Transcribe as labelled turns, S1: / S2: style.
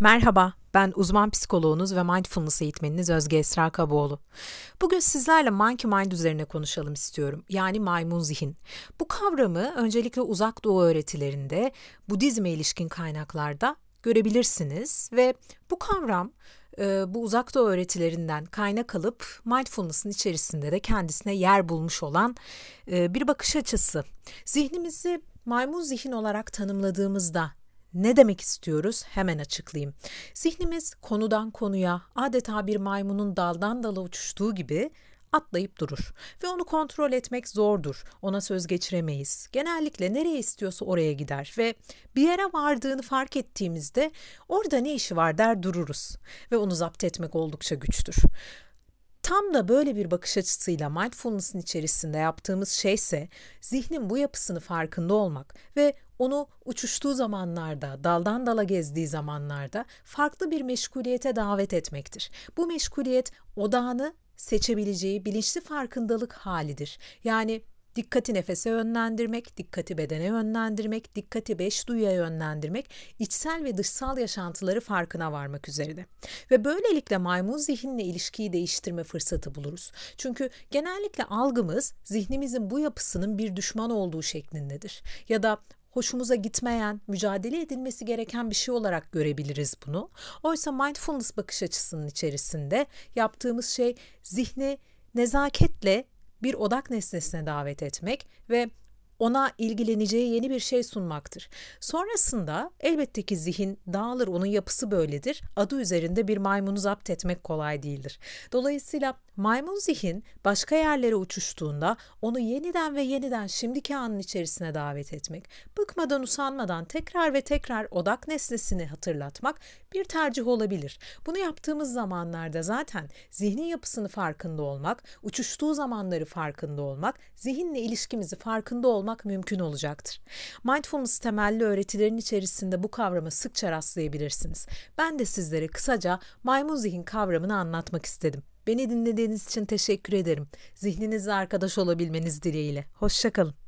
S1: Merhaba, ben uzman psikoloğunuz ve mindfulness eğitmeniniz Özge Esra Kaboğlu. Bugün sizlerle monkey mind üzerine konuşalım istiyorum. Yani maymun zihin. Bu kavramı öncelikle uzak doğu öğretilerinde, Budizme ilişkin kaynaklarda görebilirsiniz ve bu kavram e, bu uzak doğu öğretilerinden kaynak alıp mindfulness'ın içerisinde de kendisine yer bulmuş olan e, bir bakış açısı. Zihnimizi maymun zihin olarak tanımladığımızda ne demek istiyoruz? Hemen açıklayayım. Zihnimiz konudan konuya adeta bir maymunun daldan dala uçuştuğu gibi atlayıp durur ve onu kontrol etmek zordur. Ona söz geçiremeyiz. Genellikle nereye istiyorsa oraya gider ve bir yere vardığını fark ettiğimizde orada ne işi var der dururuz ve onu zapt etmek oldukça güçtür. Tam da böyle bir bakış açısıyla mindfulness'ın içerisinde yaptığımız şeyse zihnin bu yapısını farkında olmak ve onu uçuştuğu zamanlarda, daldan dala gezdiği zamanlarda farklı bir meşguliyete davet etmektir. Bu meşguliyet odağını seçebileceği bilinçli farkındalık halidir. Yani dikkati nefese yönlendirmek, dikkati bedene yönlendirmek, dikkati beş duyuya yönlendirmek, içsel ve dışsal yaşantıları farkına varmak üzerine. Ve böylelikle maymun zihinle ilişkiyi değiştirme fırsatı buluruz. Çünkü genellikle algımız zihnimizin bu yapısının bir düşman olduğu şeklindedir. Ya da hoşumuza gitmeyen, mücadele edilmesi gereken bir şey olarak görebiliriz bunu. Oysa mindfulness bakış açısının içerisinde yaptığımız şey zihni nezaketle bir odak nesnesine davet etmek ve ona ilgileneceği yeni bir şey sunmaktır. Sonrasında elbette ki zihin dağılır, onun yapısı böyledir. Adı üzerinde bir maymunu zapt etmek kolay değildir. Dolayısıyla maymun zihin başka yerlere uçuştuğunda onu yeniden ve yeniden şimdiki anın içerisine davet etmek, bıkmadan usanmadan tekrar ve tekrar odak nesnesini hatırlatmak bir tercih olabilir. Bunu yaptığımız zamanlarda zaten zihnin yapısını farkında olmak, uçuştuğu zamanları farkında olmak, zihinle ilişkimizi farkında olmak olmak mümkün olacaktır. Mindfulness temelli öğretilerin içerisinde bu kavrama sıkça rastlayabilirsiniz. Ben de sizlere kısaca maymun zihin kavramını anlatmak istedim. Beni dinlediğiniz için teşekkür ederim. Zihninizle arkadaş olabilmeniz dileğiyle. Hoşçakalın.